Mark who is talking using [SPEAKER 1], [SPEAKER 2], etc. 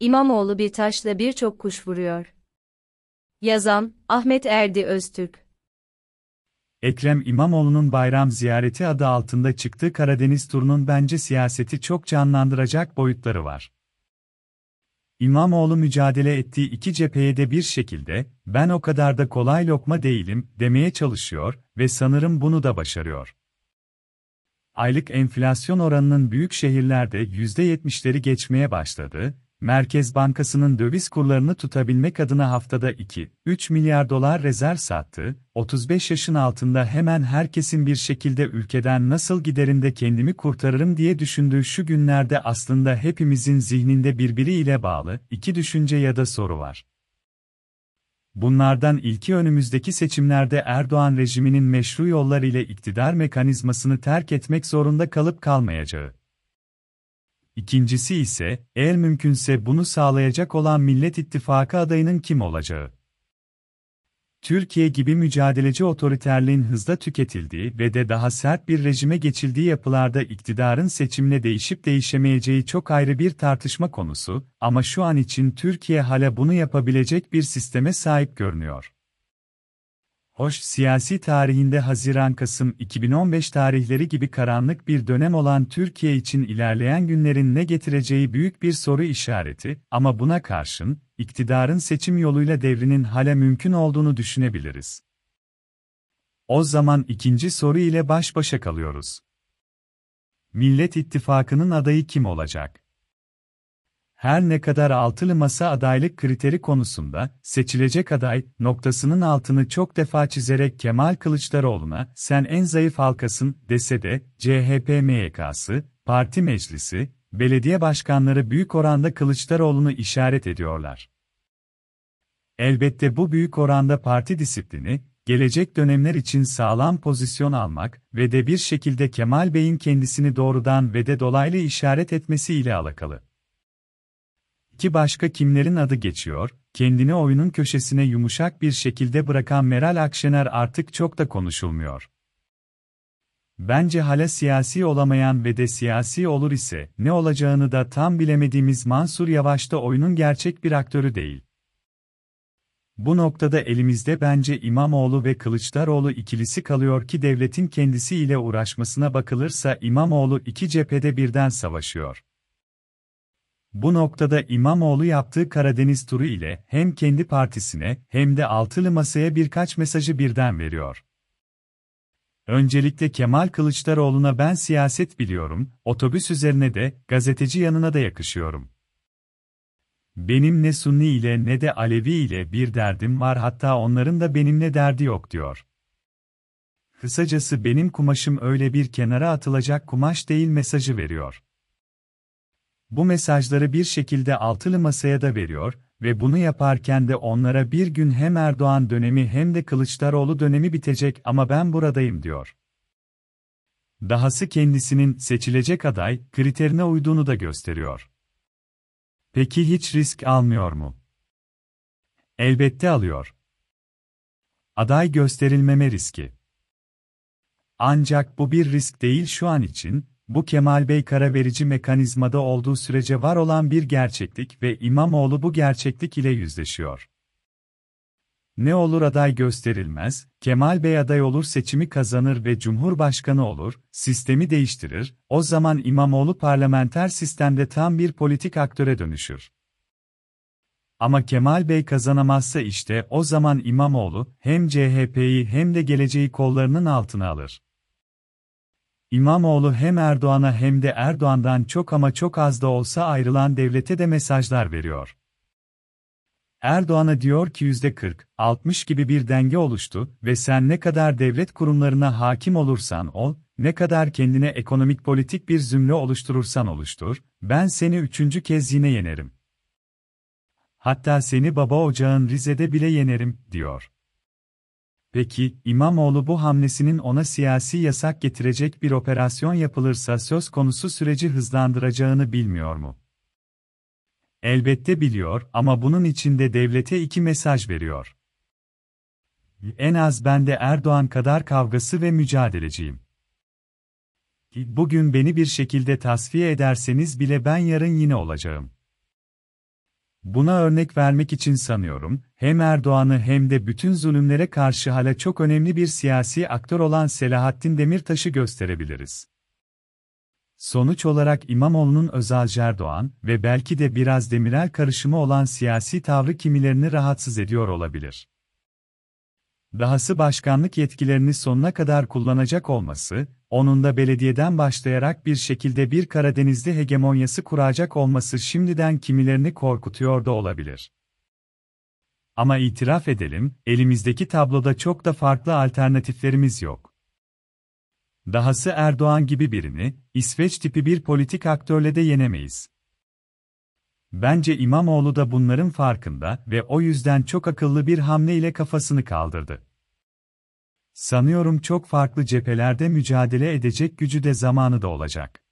[SPEAKER 1] İmamoğlu bir taşla birçok kuş vuruyor. Yazan, Ahmet Erdi Öztürk
[SPEAKER 2] Ekrem İmamoğlu'nun bayram ziyareti adı altında çıktığı Karadeniz turunun bence siyaseti çok canlandıracak boyutları var. İmamoğlu mücadele ettiği iki cepheye de bir şekilde, ben o kadar da kolay lokma değilim, demeye çalışıyor ve sanırım bunu da başarıyor. Aylık enflasyon oranının büyük şehirlerde %70'leri geçmeye başladı, Merkez Bankası'nın döviz kurlarını tutabilmek adına haftada 2-3 milyar dolar rezerv sattı, 35 yaşın altında hemen herkesin bir şekilde ülkeden nasıl giderinde kendimi kurtarırım diye düşündüğü şu günlerde aslında hepimizin zihninde birbiriyle bağlı iki düşünce ya da soru var. Bunlardan ilki önümüzdeki seçimlerde Erdoğan rejiminin meşru yollar ile iktidar mekanizmasını terk etmek zorunda kalıp kalmayacağı. İkincisi ise, eğer mümkünse bunu sağlayacak olan Millet İttifakı adayının kim olacağı. Türkiye gibi mücadeleci otoriterliğin hızla tüketildiği ve de daha sert bir rejime geçildiği yapılarda iktidarın seçimle değişip değişemeyeceği çok ayrı bir tartışma konusu, ama şu an için Türkiye hala bunu yapabilecek bir sisteme sahip görünüyor. Hoş, siyasi tarihinde Haziran-Kasım 2015 tarihleri gibi karanlık bir dönem olan Türkiye için ilerleyen günlerin ne getireceği büyük bir soru işareti, ama buna karşın, iktidarın seçim yoluyla devrinin hala mümkün olduğunu düşünebiliriz. O zaman ikinci soru ile baş başa kalıyoruz. Millet İttifakı'nın adayı kim olacak? Her ne kadar altılı masa adaylık kriteri konusunda seçilecek aday noktasının altını çok defa çizerek Kemal Kılıçdaroğlu'na sen en zayıf halkasın dese de CHP MYK'sı, parti meclisi, belediye başkanları büyük oranda Kılıçdaroğlu'nu işaret ediyorlar. Elbette bu büyük oranda parti disiplini, gelecek dönemler için sağlam pozisyon almak ve de bir şekilde Kemal Bey'in kendisini doğrudan ve de dolaylı işaret etmesi ile alakalı. Ki başka kimlerin adı geçiyor, kendini oyunun köşesine yumuşak bir şekilde bırakan Meral Akşener artık çok da konuşulmuyor. Bence hala siyasi olamayan ve de siyasi olur ise ne olacağını da tam bilemediğimiz Mansur Yavaş da oyunun gerçek bir aktörü değil. Bu noktada elimizde bence İmamoğlu ve Kılıçdaroğlu ikilisi kalıyor ki devletin kendisiyle uğraşmasına bakılırsa İmamoğlu iki cephede birden savaşıyor. Bu noktada İmamoğlu yaptığı Karadeniz turu ile hem kendi partisine hem de altılı masaya birkaç mesajı birden veriyor. Öncelikle Kemal Kılıçdaroğlu'na ben siyaset biliyorum, otobüs üzerine de, gazeteci yanına da yakışıyorum. Benim ne Sunni ile ne de Alevi ile bir derdim var hatta onların da benimle derdi yok diyor. Kısacası benim kumaşım öyle bir kenara atılacak kumaş değil mesajı veriyor. Bu mesajları bir şekilde altılı masaya da veriyor ve bunu yaparken de onlara bir gün hem Erdoğan dönemi hem de Kılıçdaroğlu dönemi bitecek ama ben buradayım diyor. Dahası kendisinin seçilecek aday kriterine uyduğunu da gösteriyor. Peki hiç risk almıyor mu? Elbette alıyor. Aday gösterilmeme riski. Ancak bu bir risk değil şu an için, bu Kemal Bey kara verici mekanizmada olduğu sürece var olan bir gerçeklik ve İmamoğlu bu gerçeklik ile yüzleşiyor. Ne olur aday gösterilmez, Kemal Bey aday olur seçimi kazanır ve Cumhurbaşkanı olur, sistemi değiştirir, o zaman İmamoğlu parlamenter sistemde tam bir politik aktöre dönüşür. Ama Kemal Bey kazanamazsa işte o zaman İmamoğlu hem CHP'yi hem de geleceği kollarının altına alır. İmamoğlu hem Erdoğan'a hem de Erdoğan'dan çok ama çok az da olsa ayrılan devlete de mesajlar veriyor. Erdoğan'a diyor ki %40, 60 gibi bir denge oluştu ve sen ne kadar devlet kurumlarına hakim olursan ol, ne kadar kendine ekonomik politik bir zümre oluşturursan oluştur, ben seni üçüncü kez yine yenerim. Hatta seni baba ocağın Rize'de bile yenerim, diyor. Peki, İmamoğlu bu hamlesinin ona siyasi yasak getirecek bir operasyon yapılırsa söz konusu süreci hızlandıracağını bilmiyor mu? Elbette biliyor ama bunun içinde devlete iki mesaj veriyor. En az ben de Erdoğan kadar kavgası ve mücadeleciyim. Bugün beni bir şekilde tasfiye ederseniz bile ben yarın yine olacağım. Buna örnek vermek için sanıyorum, hem Erdoğan'ı hem de bütün zulümlere karşı hala çok önemli bir siyasi aktör olan Selahattin Demirtaş'ı gösterebiliriz. Sonuç olarak İmamoğlu'nun Özal Erdoğan ve belki de biraz Demirel karışımı olan siyasi tavrı kimilerini rahatsız ediyor olabilir. Dahası başkanlık yetkilerini sonuna kadar kullanacak olması, onun da belediyeden başlayarak bir şekilde bir Karadenizli hegemonyası kuracak olması şimdiden kimilerini korkutuyor da olabilir. Ama itiraf edelim, elimizdeki tabloda çok da farklı alternatiflerimiz yok. Dahası Erdoğan gibi birini, İsveç tipi bir politik aktörle de yenemeyiz. Bence İmamoğlu da bunların farkında ve o yüzden çok akıllı bir hamle ile kafasını kaldırdı. Sanıyorum çok farklı cephelerde mücadele edecek gücü de zamanı da olacak.